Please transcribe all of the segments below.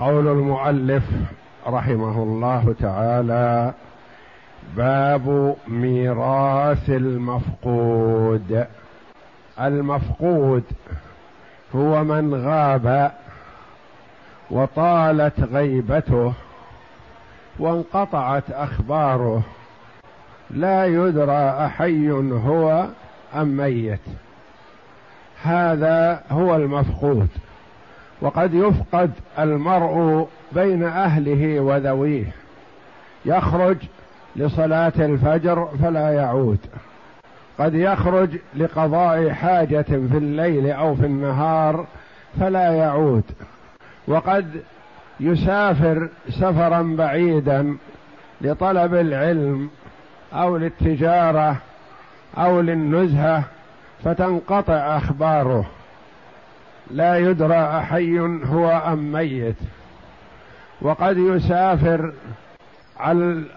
قول المؤلف رحمه الله تعالى باب ميراث المفقود. المفقود هو من غاب وطالت غيبته وانقطعت أخباره. لا يدرى أحي هو أم ميت. هذا هو المفقود. وقد يفقد المرء بين أهله وذويه. يخرج لصلاة الفجر فلا يعود. قد يخرج لقضاء حاجة في الليل أو في النهار فلا يعود. وقد يسافر سفرا بعيدا لطلب العلم أو للتجارة أو للنزهة فتنقطع أخباره. لا يدرى أحي هو أم ميت. وقد يسافر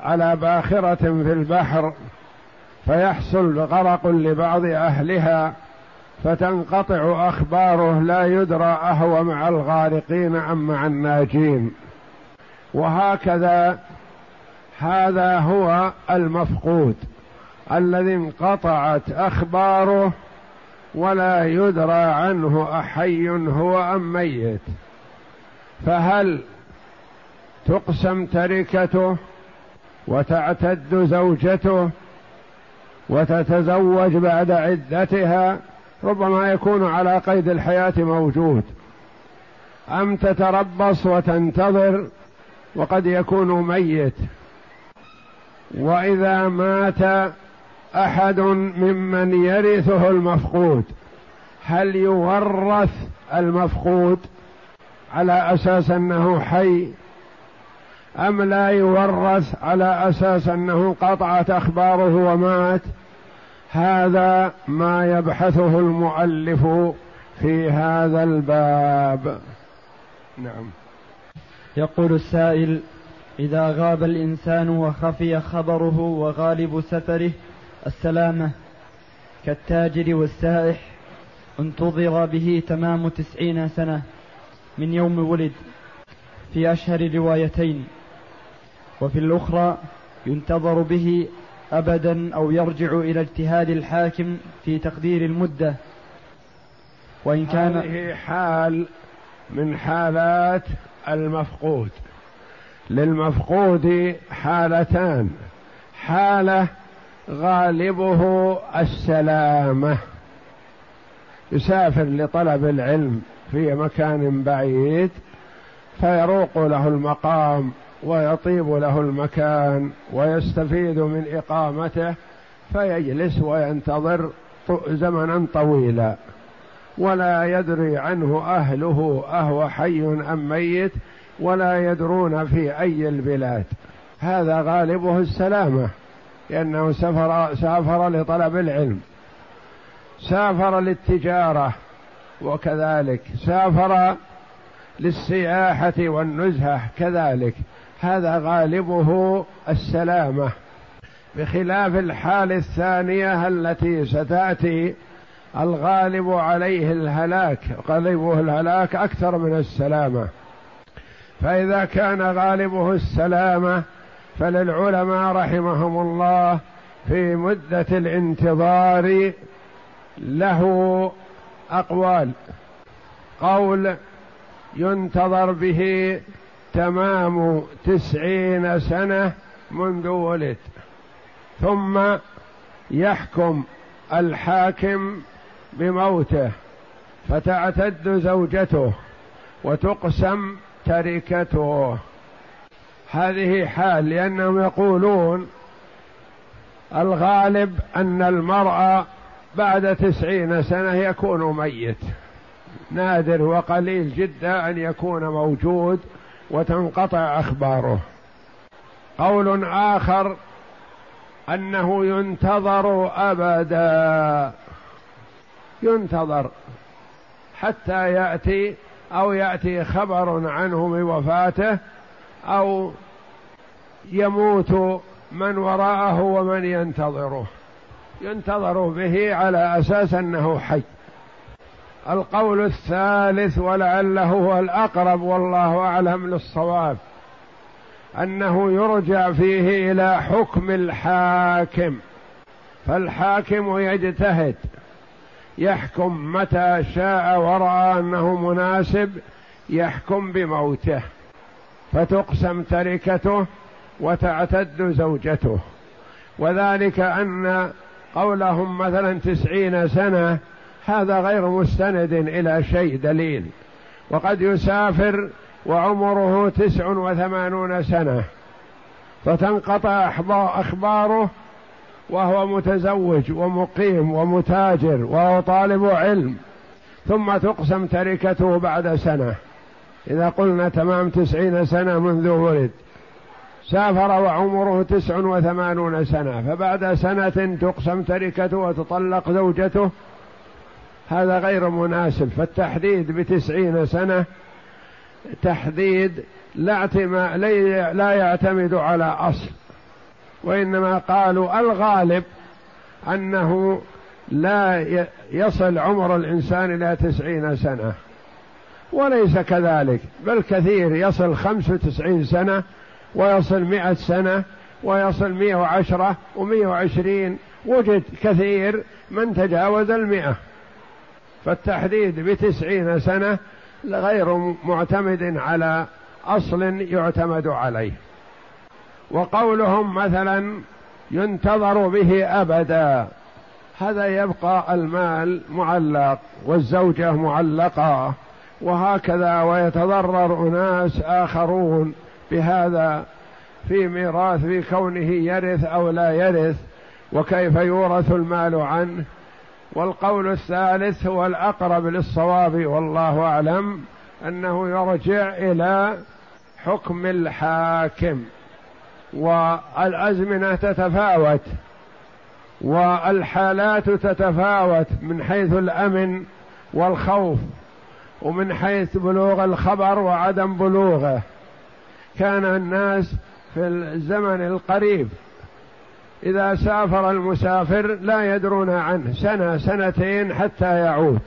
على باخرة في البحر فيحصل غرق لبعض أهلها فتنقطع أخباره لا يدرى أهو مع الغارقين أم مع الناجين. وهكذا هذا هو المفقود الذي انقطعت أخباره ولا يدرى عنه أحي هو أم ميت. فهل تقسم تركته وتعتد زوجته وتتزوج بعد عدتها؟ ربما يكون على قيد الحياة موجود. أم تتربص وتنتظر وقد يكون ميت. وإذا مات أحد ممن يرثه المفقود. هل يورث المفقود على أساس أنه حي أم لا يورث على أساس أنه قطعت أخباره ومات؟ هذا ما يبحثه المؤلف في هذا الباب. نعم. يقول السائل إذا غاب الإنسان وخفي خبره وغالب سفره السلامة كالتاجر والسائح انتظر به تمام تسعين سنة من يوم ولد في أشهر روايتين وفي الأخرى ينتظر به أبدا أو يرجع إلى اجتهاد الحاكم في تقدير المدة. وإن كان هذه حال من حالات المفقود. للمفقود حالتان. حالة غالبه السلامة. يسافر لطلب العلم في مكان بعيد فيروق له المقام ويطيب له المكان ويستفيد من إقامته فيجلس وينتظر زمنا طويلا. ولا يدري عنه أهله أهو حي أم ميت ولا يدرون في أي البلاد. هذا غالبه السلامة. لأنه سافر سافر لطلب العلم. سافر للتجارة وكذلك. سافر للسياحة والنزهة كذلك. هذا غالبه السلامة. بخلاف الحال الثانية التي ستأتي الغالب عليه الهلاك غالبه الهلاك أكثر من السلامة. فإذا كان غالبه السلامة فللعلماء رحمهم الله في مدة الانتظار له أقوال. قول ينتظر به تمام تسعين سنة منذ ولد. ثم يحكم الحاكم بموته فتعتد زوجته وتقسم تركته. هذه حال لأنهم يقولون الغالب أن المرأة بعد تسعين سنة يكون ميت. نادر وقليل جدا أن يكون موجود وتنقطع أخباره. قول آخر أنه ينتظر أبدا. ينتظر حتى يأتي أو يأتي خبر عنه بوفاته أو يموت من وراءه ومن ينتظره. ينتظر به على أساس أنه حي. القول الثالث ولعله هو الأقرب والله أعلم للصواب أنه يرجع فيه إلى حكم الحاكم. فالحاكم يجتهد يحكم متى شاء ورأى أنه مناسب يحكم بموته. فتقسم تركته وتعتد زوجته. وذلك أن قولهم مثلا تسعين سنة هذا غير مستند إلى شيء دليل. وقد يسافر وعمره تسع وثمانون سنة. فتنقطع أخباره وهو متزوج ومقيم ومتاجر وهو طالب علم. ثم تقسم تركته بعد سنة. إذا قلنا تمام تسعين سنة منذ ولد سافر وعمره تسع وثمانون سنة فبعد سنة تقسم تركته وتطلق زوجته هذا غير مناسب. فالتحديد بتسعين سنة تحديد لا لا يعتمد على أصل وإنما قالوا الغالب أنه لا يصل عمر الإنسان إلى تسعين سنة. وليس كذلك. بل كثير. يصل خمس وتسعين سنة ويصل مئة سنة ويصل مئة وعشرة ومئة وعشرين. وجد كثير من تجاوز المئة. فالتحديد بتسعين سنة غير معتمد على أصل يعتمد عليه. وقولهم مثلا ينتظر به أبدا. هذا يبقى المال معلق والزوجة معلقة. وهكذا ويتضرر أناس آخرون بهذا في ميراث في كونه يرث أو لا يرث وكيف يورث المال عنه. والقول الثالث هو الأقرب للصواب والله أعلم أنه يرجع إلى حكم الحاكم. والأزمنة تتفاوت والحالات تتفاوت من حيث الأمن والخوف. ومن حيث بلوغ الخبر وعدم بلوغه كان الناس في الزمن القريب إذا سافر المسافر لا يدرون عنه سنة سنتين حتى يعود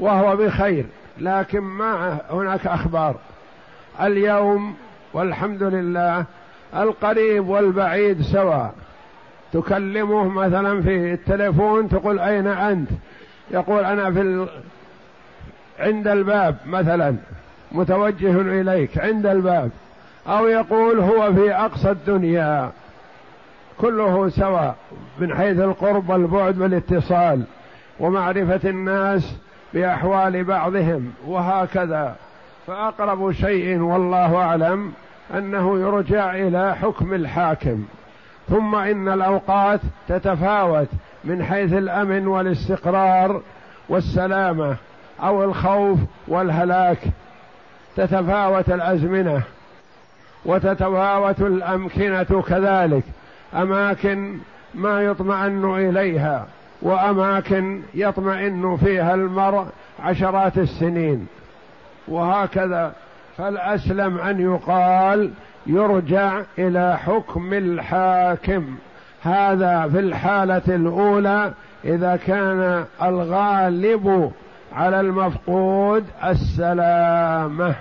وهو بخير لكن ما هناك أخبار اليوم والحمد لله القريب والبعيد سواء تكلمه مثلا في التليفون تقول أين أنت يقول أنا في. عند الباب مثلا متوجه إليك عند الباب أو يقول هو في أقصى الدنيا كله سواء من حيث القرب والبعد والاتصال ومعرفة الناس بأحوال بعضهم وهكذا. فأقرب شيء والله أعلم أنه يرجع إلى حكم الحاكم. ثم إن الأوقات تتفاوت من حيث الأمن والاستقرار والسلامة. أو الخوف والهلاك تتفاوت الأزمنة وتتفاوت الأمكنة كذلك. أماكن ما يطمئن إليها وأماكن يطمئن فيها المرء عشرات السنين. وهكذا فالأسلم أن يقال يرجع إلى حكم الحاكم. هذا في الحالة الأولى إذا كان الغالب على المفقود السلامة.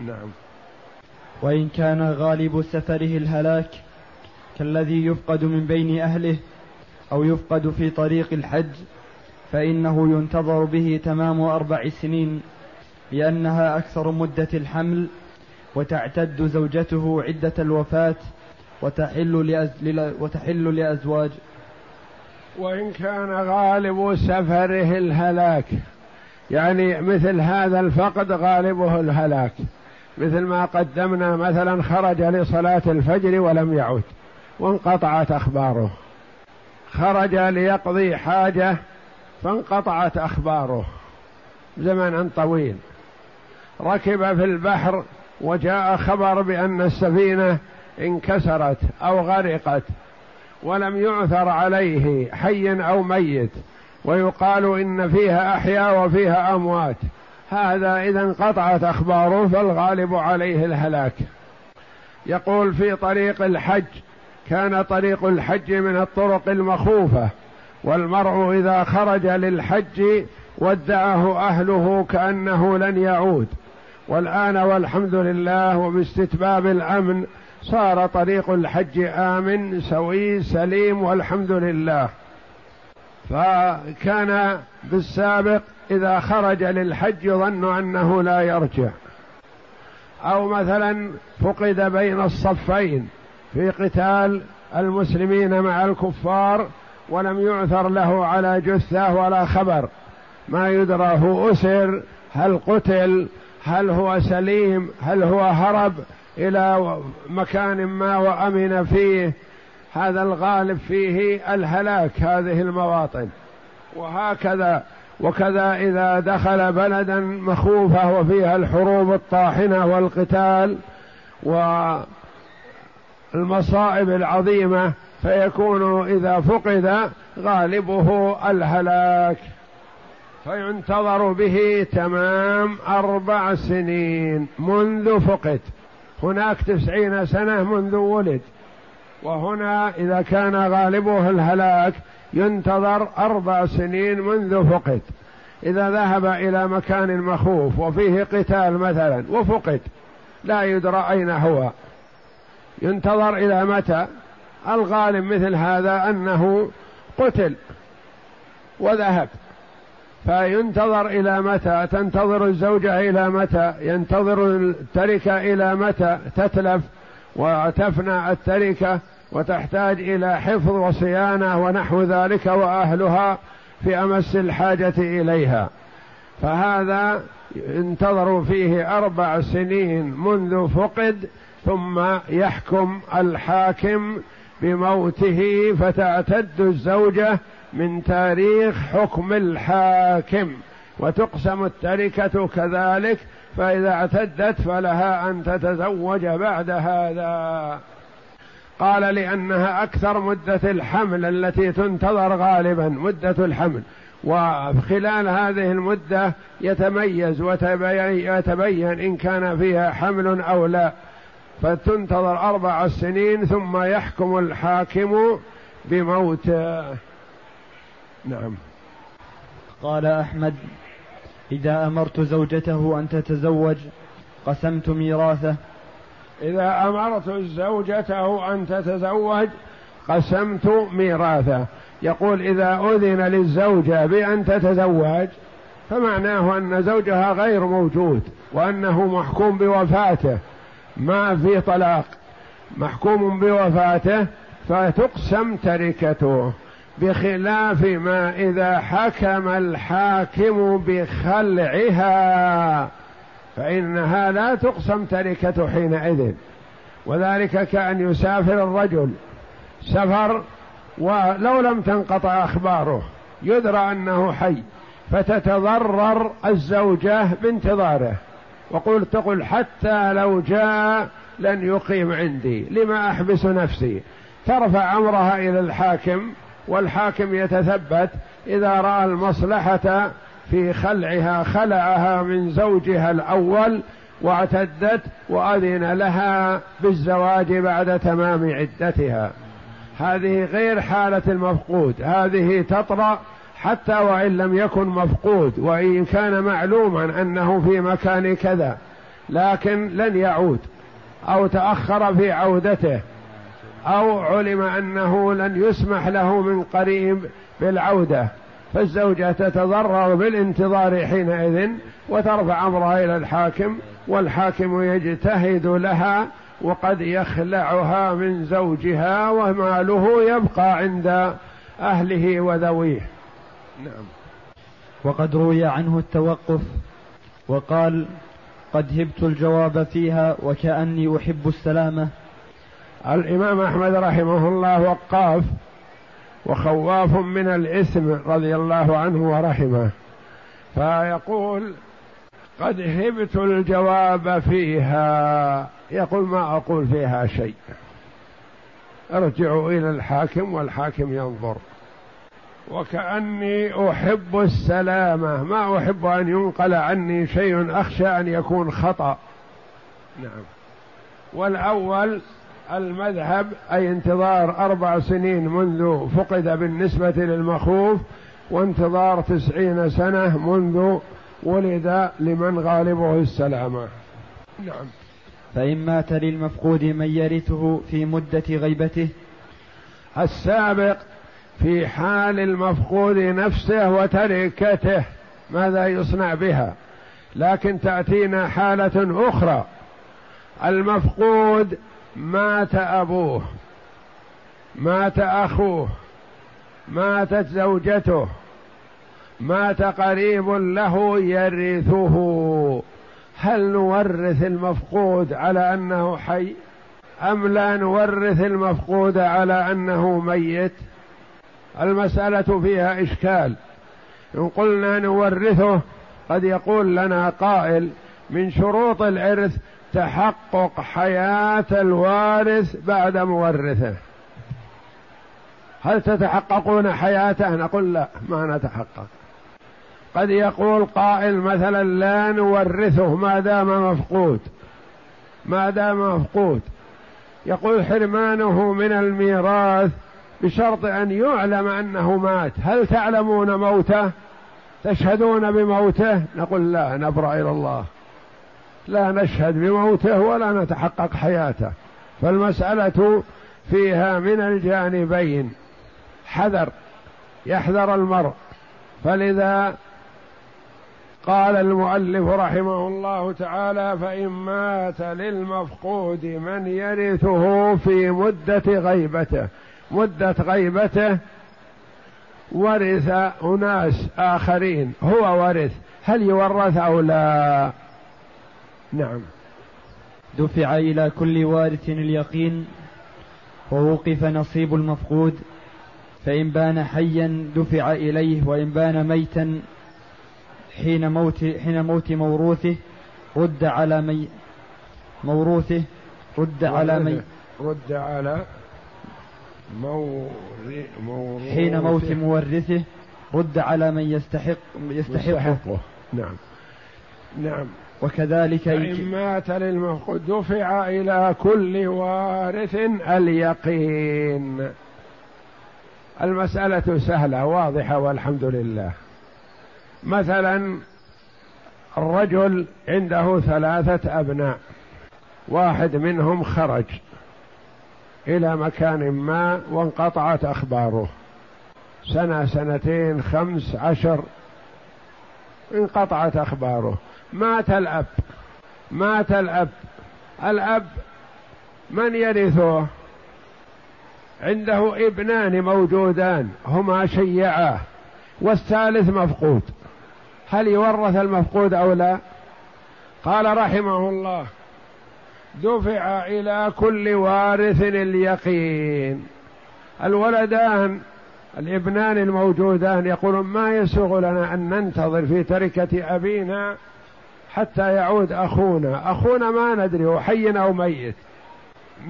نعم. وإن كان غالب سفره الهلاك كالذي يفقد من بين أهله أو يفقد في طريق الحج فإنه ينتظر به تمام أربع سنين لأنها أكثر مدة الحمل وتعتد زوجته عدة الوفاة وتحل, لأز... وتحل لأزواج وإن كان غالب سفره الهلاك. يعني مثل هذا الفقد غالبه الهلاك. مثل ما قدمنا مثلا خرج لصلاة الفجر ولم يعد وانقطعت أخباره. خرج ليقضي حاجة فانقطعت أخباره. زمنا طويل. ركب في البحر وجاء خبر بأن السفينة انكسرت أو غرقت. ولم يعثر عليه حي أو ميت ويقال إن فيها أحياء وفيها أموات. هذا إذا انقطعت أخباره فالغالب عليه الهلاك. يقول في طريق الحج كان طريق الحج من الطرق المخوفة والمرء إذا خرج للحج ودعه أهله كأنه لن يعود. والآن والحمد لله وباستتباب الأمن صار طريق الحج آمن سوي سليم والحمد لله. فكان بالسابق إذا خرج للحج يظن أنه لا يرجع. أو مثلا فقد بين الصفين في قتال المسلمين مع الكفار ولم يعثر له على جثة ولا خبر. ما يدرى هو أسر هل قتل هل هو سليم هل هو هرب إلى مكان ما وأمن فيه هذا الغالب فيه الهلاك هذه المواطن. وهكذا وكذا إذا دخل بلدا مخوفة وفيها الحروب الطاحنة والقتال والمصائب العظيمة فيكون إذا فقد غالبه الهلاك. فينتظر به تمام أربع سنين منذ فقد. هناك تسعين سنة منذ ولد. وهنا إذا كان غالبه الهلاك ينتظر أربع سنين منذ فقد. إذا ذهب إلى مكان مخوف وفيه قتال مثلا وفقد لا يدرى أين هو. ينتظر إلى متى؟ الغالب مثل هذا أنه قتل وذهب. فينتظر إلى متى؟ تنتظر الزوجه إلى متى؟ ينتظر التركة إلى متى؟ تتلف وتفنى التركة وتحتاج إلى حفظ وصيانة ونحو ذلك وأهلها في أمس الحاجة إليها. فهذا ينتظر فيه أربع سنين منذ فقد ثم يحكم الحاكم بموته فتعتد الزوجة من تاريخ حكم الحاكم وتقسم التركة كذلك فإذا اعتدت فلها أن تتزوج بعد هذا. قال لأنها أكثر مدة الحمل التي تنتظر غالبا مدة الحمل. وخلال هذه المدة يتميز ويتبين إن كان فيها حمل أو لا. فتنتظر أربع سنين ثم يحكم الحاكم بموت. نعم. قال أحمد إذا أمرت زوجته أن تتزوج قسمت ميراثه. إذا أمرت زوجته أن تتزوج قسمت ميراثه. يقول إذا أذن للزوجة بأن تتزوج فمعناه أن زوجها غير موجود وأنه محكوم بوفاته ما في طلاق. محكوم بوفاته فتقسم تركته. بخلاف ما إذا حكم الحاكم بخلعها فإنها لا تقسم تركة حينئذ. وذلك كأن يسافر الرجل سفر ولو لم تنقطع أخباره يدرى أنه حي فتتضرر الزوجة بانتظاره. وقل تقول حتى لو جاء لن يقيم عندي لما أحبس نفسي؟ ترفع أمرها إلى الحاكم والحاكم يتثبت إذا رأى المصلحة في خلعها خلعها من زوجها الأول واعتدت وأذن لها بالزواج بعد تمام عدتها. هذه غير حالة المفقود هذه تطرأ حتى وإن لم يكن مفقود وإن كان معلوما أنه في مكان كذا لكن لن يعود أو تأخر في عودته. أو علم أنه لن يسمح له من قريب بالعودة فالزوجة تتضرر بالانتظار حينئذ وترفع أمرها إلى الحاكم والحاكم يجتهد لها وقد يخلعها من زوجها وماله يبقى عند أهله وذويه. نعم. وقد روي عنه التوقف وقال قد هبت الجواب فيها وكأني أحب السلامة الإمام أحمد رحمه الله وقاف وخواف من الإثم رضي الله عنه ورحمه فيقول قد هبت الجواب فيها يقول ما أقول فيها شيء. ارجعوا إلى الحاكم والحاكم ينظر. وكأني أحب السلامة ما أحب أن ينقل عني شيء أخشى أن يكون خطأ. نعم. والأول المذهب أي انتظار أربع سنين منذ فقد بالنسبة للمخوف وانتظار تسعين سنة منذ ولد لمن غالبه السلامة نعم. فإن مات للمفقود من يرثه في مدة غيبته. السابق في حال المفقود نفسه وتركته ماذا يصنع بها؟ لكن تأتينا حالة أخرى. المفقود مات أبوه مات أخوه ماتت زوجته مات قريب له يرثه. هل نورث المفقود على أنه حي؟ أم لا نورث المفقود على أنه ميت؟ المسألة فيها إشكال. إن قلنا نورثه قد يقول لنا قائل من شروط الإرث تحقق حياة الوارث بعد مورثه. هل تتحققون حياته نقول لا ما نتحقق. قد يقول قائل مثلا لا نورثه ما دام مفقود. ما دام مفقود. يقول حرمانه من الميراث بشرط أن يعلم أنه مات. هل تعلمون موته؟ تشهدون بموته؟ نقول لا نبرأ إلى الله. لا نشهد بموته ولا نتحقق حياته. فالمسألة فيها من الجانبين. حذر يحذر المرء. فلذا قال المؤلف رحمه الله تعالى فإن مات للمفقود من يرثه في مدة غيبته. مدة غيبته ورث أناس آخرين. هو ورث. هل يورث أو لا؟ نعم. دفع إلى كل وارث اليقين ووقف نصيب المفقود فإن بان حيا دفع إليه وإن بان ميتا حين موت حين موت موروثه رد على مي موروثه رد على مي رد على موروثه. حين موت مورثه رد على من يستحق يستحقه, يستحقه. نعم. نعم. وكذلك فإن مات للمفقود دفع إلى كل وارث اليقين. المسألة سهلة واضحة والحمد لله. مثلا الرجل عنده ثلاثة أبناء واحد منهم خرج إلى مكان ما وانقطعت أخباره. سنة سنتين خمس عشر انقطعت أخباره. مات الأب. مات الأب. الأب من يرثه؟ عنده ابنان موجودان هما شيعاه والثالث مفقود. هل يورث المفقود أو لا؟ قال رحمه الله دفع إلى كل وارث اليقين. الولدان الابنان الموجودان يقولون ما يسوغ لنا أن ننتظر في تركة أبينا حتى يعود أخونا. أخونا ما ندري هو حي أو ميت.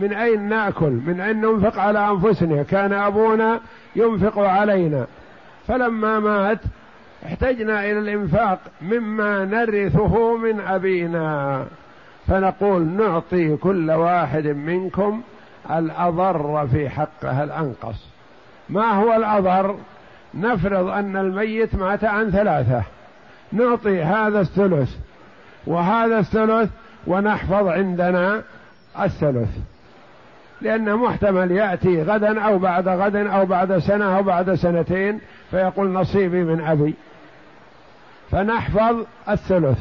من أين نأكل؟ من أين ننفق على أنفسنا؟ كان أبونا ينفق علينا. فلما مات احتجنا إلى الإنفاق مما نرثه من أبينا. فنقول نعطي كل واحد منكم الأضر في حقه الأنقص. ما هو الأضر؟ نفرض أن الميت مات عن ثلاثة. نعطي هذا الثلث. وهذا الثلث ونحفظ عندنا الثلث. لأنه محتمل يأتي غدا أو بعد غد أو بعد سنة أو بعد سنتين فيقول نصيبي من أبي. فنحفظ الثلث.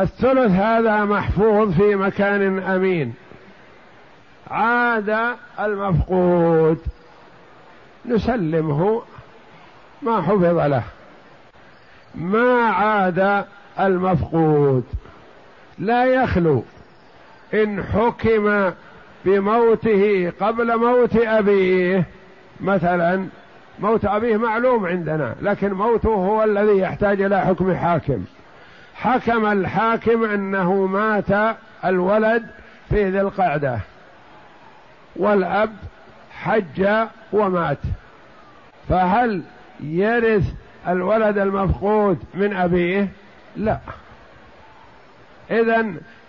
الثلث هذا محفوظ في مكان أمين. عاد المفقود. نسلمه. ما حفظ له. ما عاد المفقود. لا يخلو إن حكم بموته قبل موت أبيه مثلا موت أبيه معلوم عندنا لكن موته هو الذي يحتاج إلى حكم حاكم. حكم الحاكم أنه مات الولد في ذي القعدة والأب حج ومات. فهل يرث الولد المفقود من أبيه؟ لا. اذا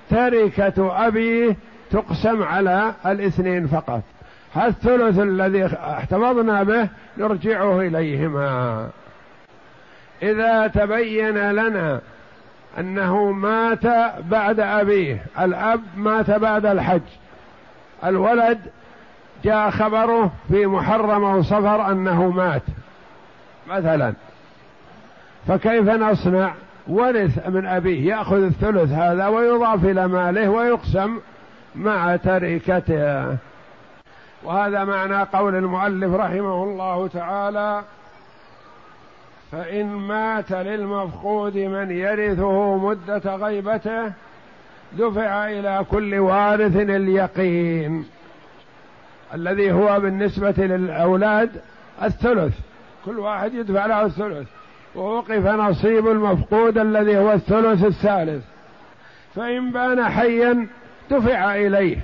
تركة ابيه تقسم على الاثنين فقط. الثلث الذي احتفظنا به نرجعه إليهما. إذا تبين لنا أنه مات بعد أبيه الأب مات بعد الحج. الولد جاء خبره في محرم أو صفر أنه مات مثلا. فكيف نصنع؟ ورث من أبيه يأخذ الثلث هذا ويضاف إلى ماله ويقسم مع تركته. وهذا معنى قول المؤلف رحمه الله تعالى فإن مات للمفقود من يرثه مدة غيبته دفع إلى كل وارث اليقين الذي هو بالنسبة للأولاد الثلث. كل واحد يدفع له الثلث. ووقف نصيب المفقود الذي هو الثلث الثالث. فإن بان حيا دفع إليه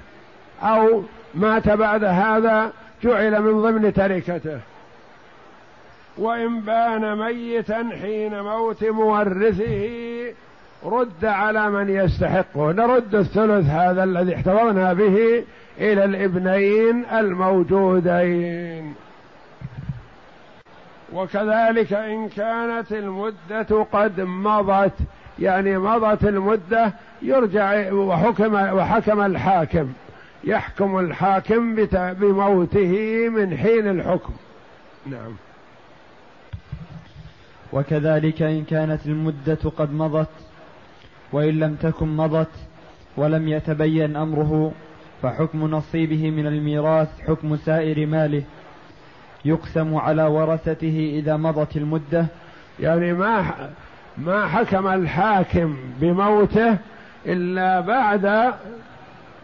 أو مات بعد هذا جعل من ضمن تركته. وإن بان ميتا حين موت مورثه رد على من يستحقه. نرد الثلث هذا الذي احتفظنا به إلى الابنين الموجودين. وكذلك إن كانت المدة قد مضت يعني مضت المدة يرجع وحكم وحكم الحاكم يحكم الحاكم بموته من حين الحكم. نعم. وكذلك إن كانت المدة قد مضت وإن لم تكن مضت ولم يتبين أمره فحكم نصيبه من الميراث حكم سائر ماله. يقسم على ورثته إذا مضت المدة؟ يعني ما ما حكم الحاكم بموته إلا بعد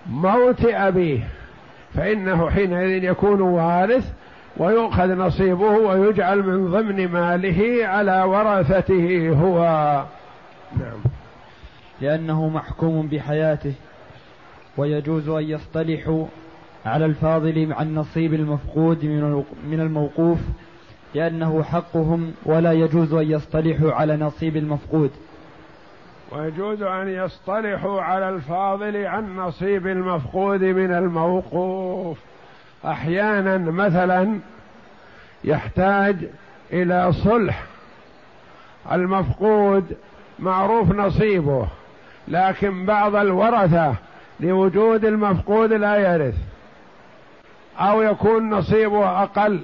موت أبيه. فإنه حينئذ يكون وارث ويؤخذ نصيبه ويجعل من ضمن ماله على ورثته هو. نعم. لأنه محكوم بحياته. ويجوز أن يصطلحوا على الفاضل عن نصيب المفقود من الموقوف لأنه حقهم ولا يجوز أن يصطلحوا على نصيب المفقود. ويجوز أن يصطلحوا على الفاضل عن نصيب المفقود من الموقوف. أحيانا مثلا يحتاج إلى صلح. المفقود معروف نصيبه لكن بعض الورثة لوجود المفقود لا يرث. أو يكون نصيبه أقل.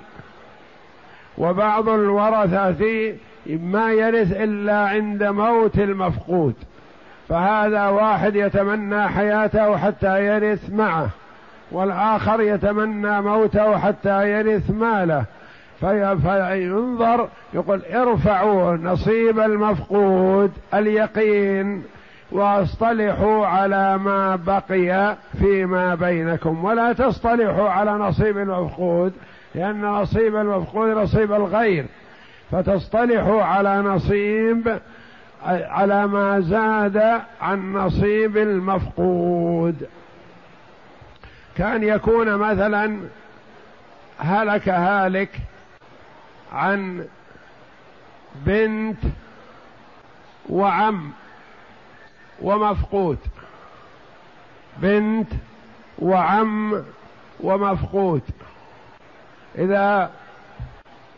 وبعض الورثة ما يرث إلا عند موت المفقود. فهذا واحد يتمنى حياته حتى يرث معه والآخر يتمنى موته حتى يرث ماله. فينظر يقول ارفعوا نصيب المفقود اليقين. واصطلحوا على ما بقي فيما بينكم. ولا تصطلحوا على نصيب المفقود لأن نصيب المفقود نصيب الغير. فتصطلحوا على نصيب على ما زاد عن نصيب المفقود. كان يكون مثلا هلك هالك عن بنت وعم. ومفقود. بنت وعم ومفقود. إذا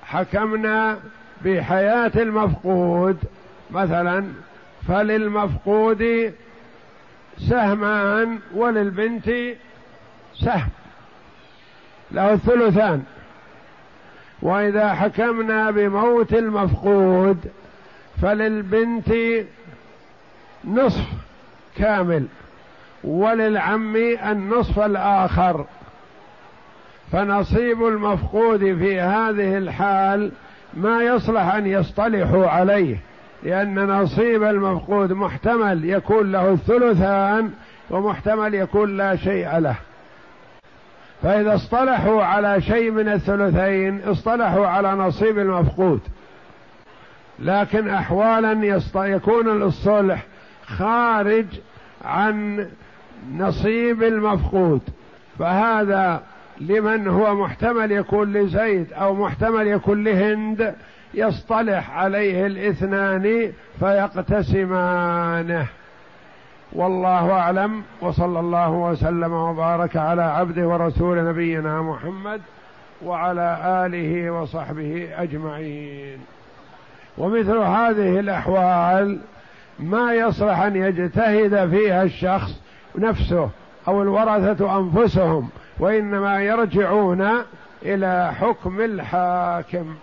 حكمنا بحياة المفقود مثلا فللمفقود سهمان وللبنت سهم له الثلثان. وإذا حكمنا بموت المفقود فللبنت نصف كامل وللعم النصف الآخر. فنصيب المفقود في هذه الحال ما يصلح أن يصطلحوا عليه لأن نصيب المفقود محتمل يكون له الثلثان ومحتمل يكون لا شيء له. فإذا اصطلحوا على شيء من الثلثين اصطلحوا على نصيب المفقود. لكن أحوالا يكون الصلح خارج عن نصيب المفقود. فهذا لمن هو محتمل يكون لزيد أو محتمل يكون لهند يصطلح عليه الاثنان فيقتسمانه. والله أعلم وصلى الله وسلم وبارك على عبده ورسول نبينا محمد وعلى آله وصحبه أجمعين. ومثل هذه الأحوال ما يصلح أن يجتهد فيها الشخص نفسه أو الورثة أنفسهم وإنما يرجعون إلى حكم الحاكم.